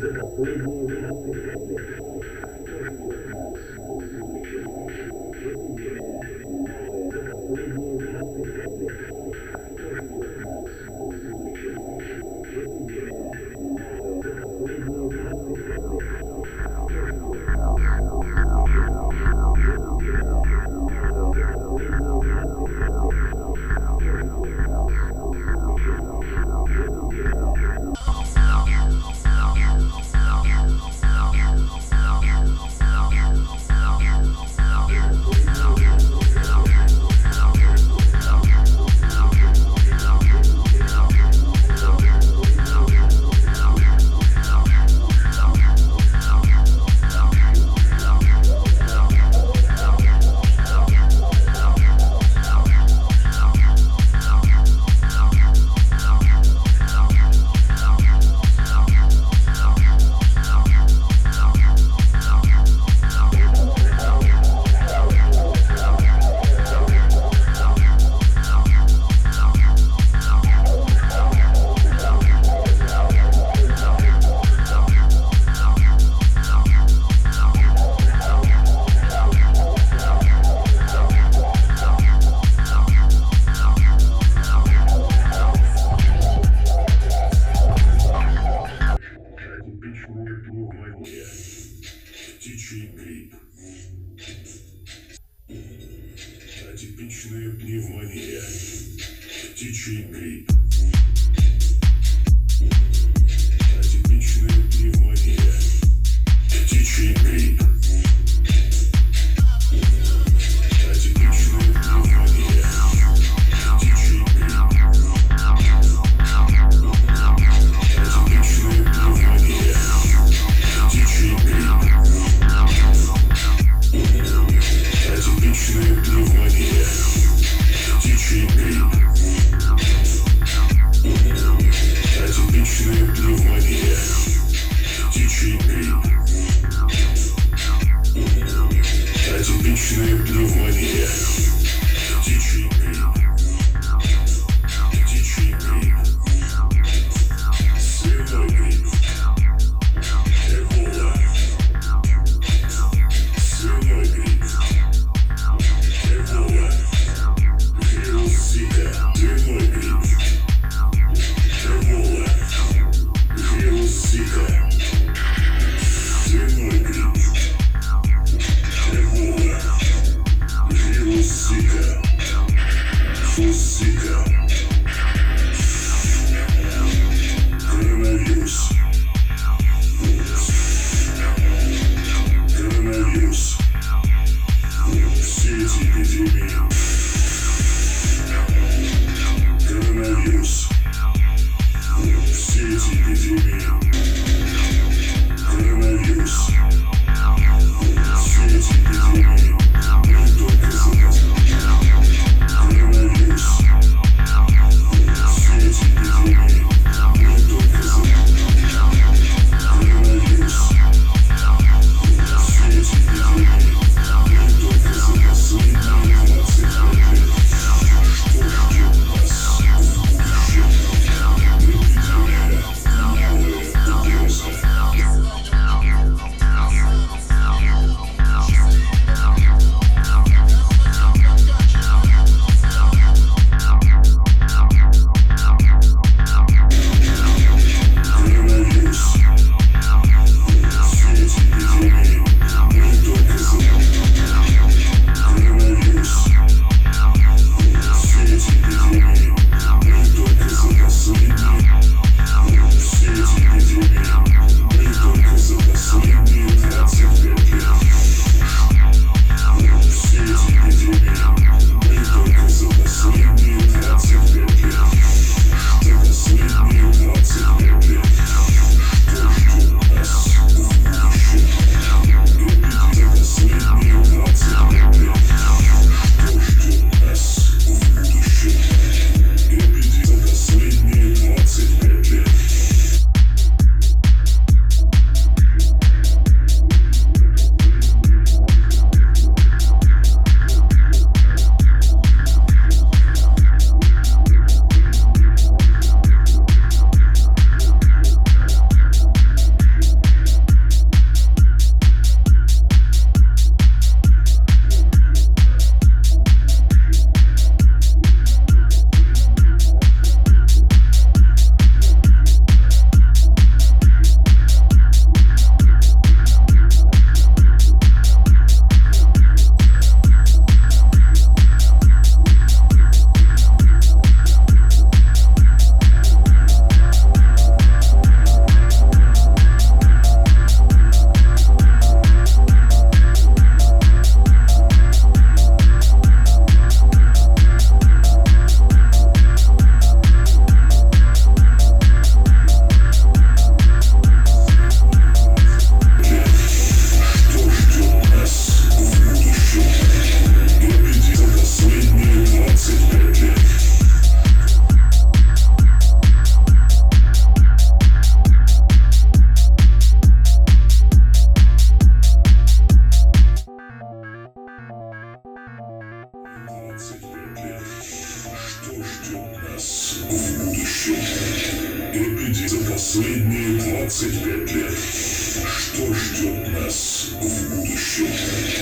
这个回击 Атипичная пневмония. Птичий грипп. Атипичная пневмония. Птичий грипп. сейчас, в будущем. Прогляди за последние 25 лет. Что ждет нас в будущем?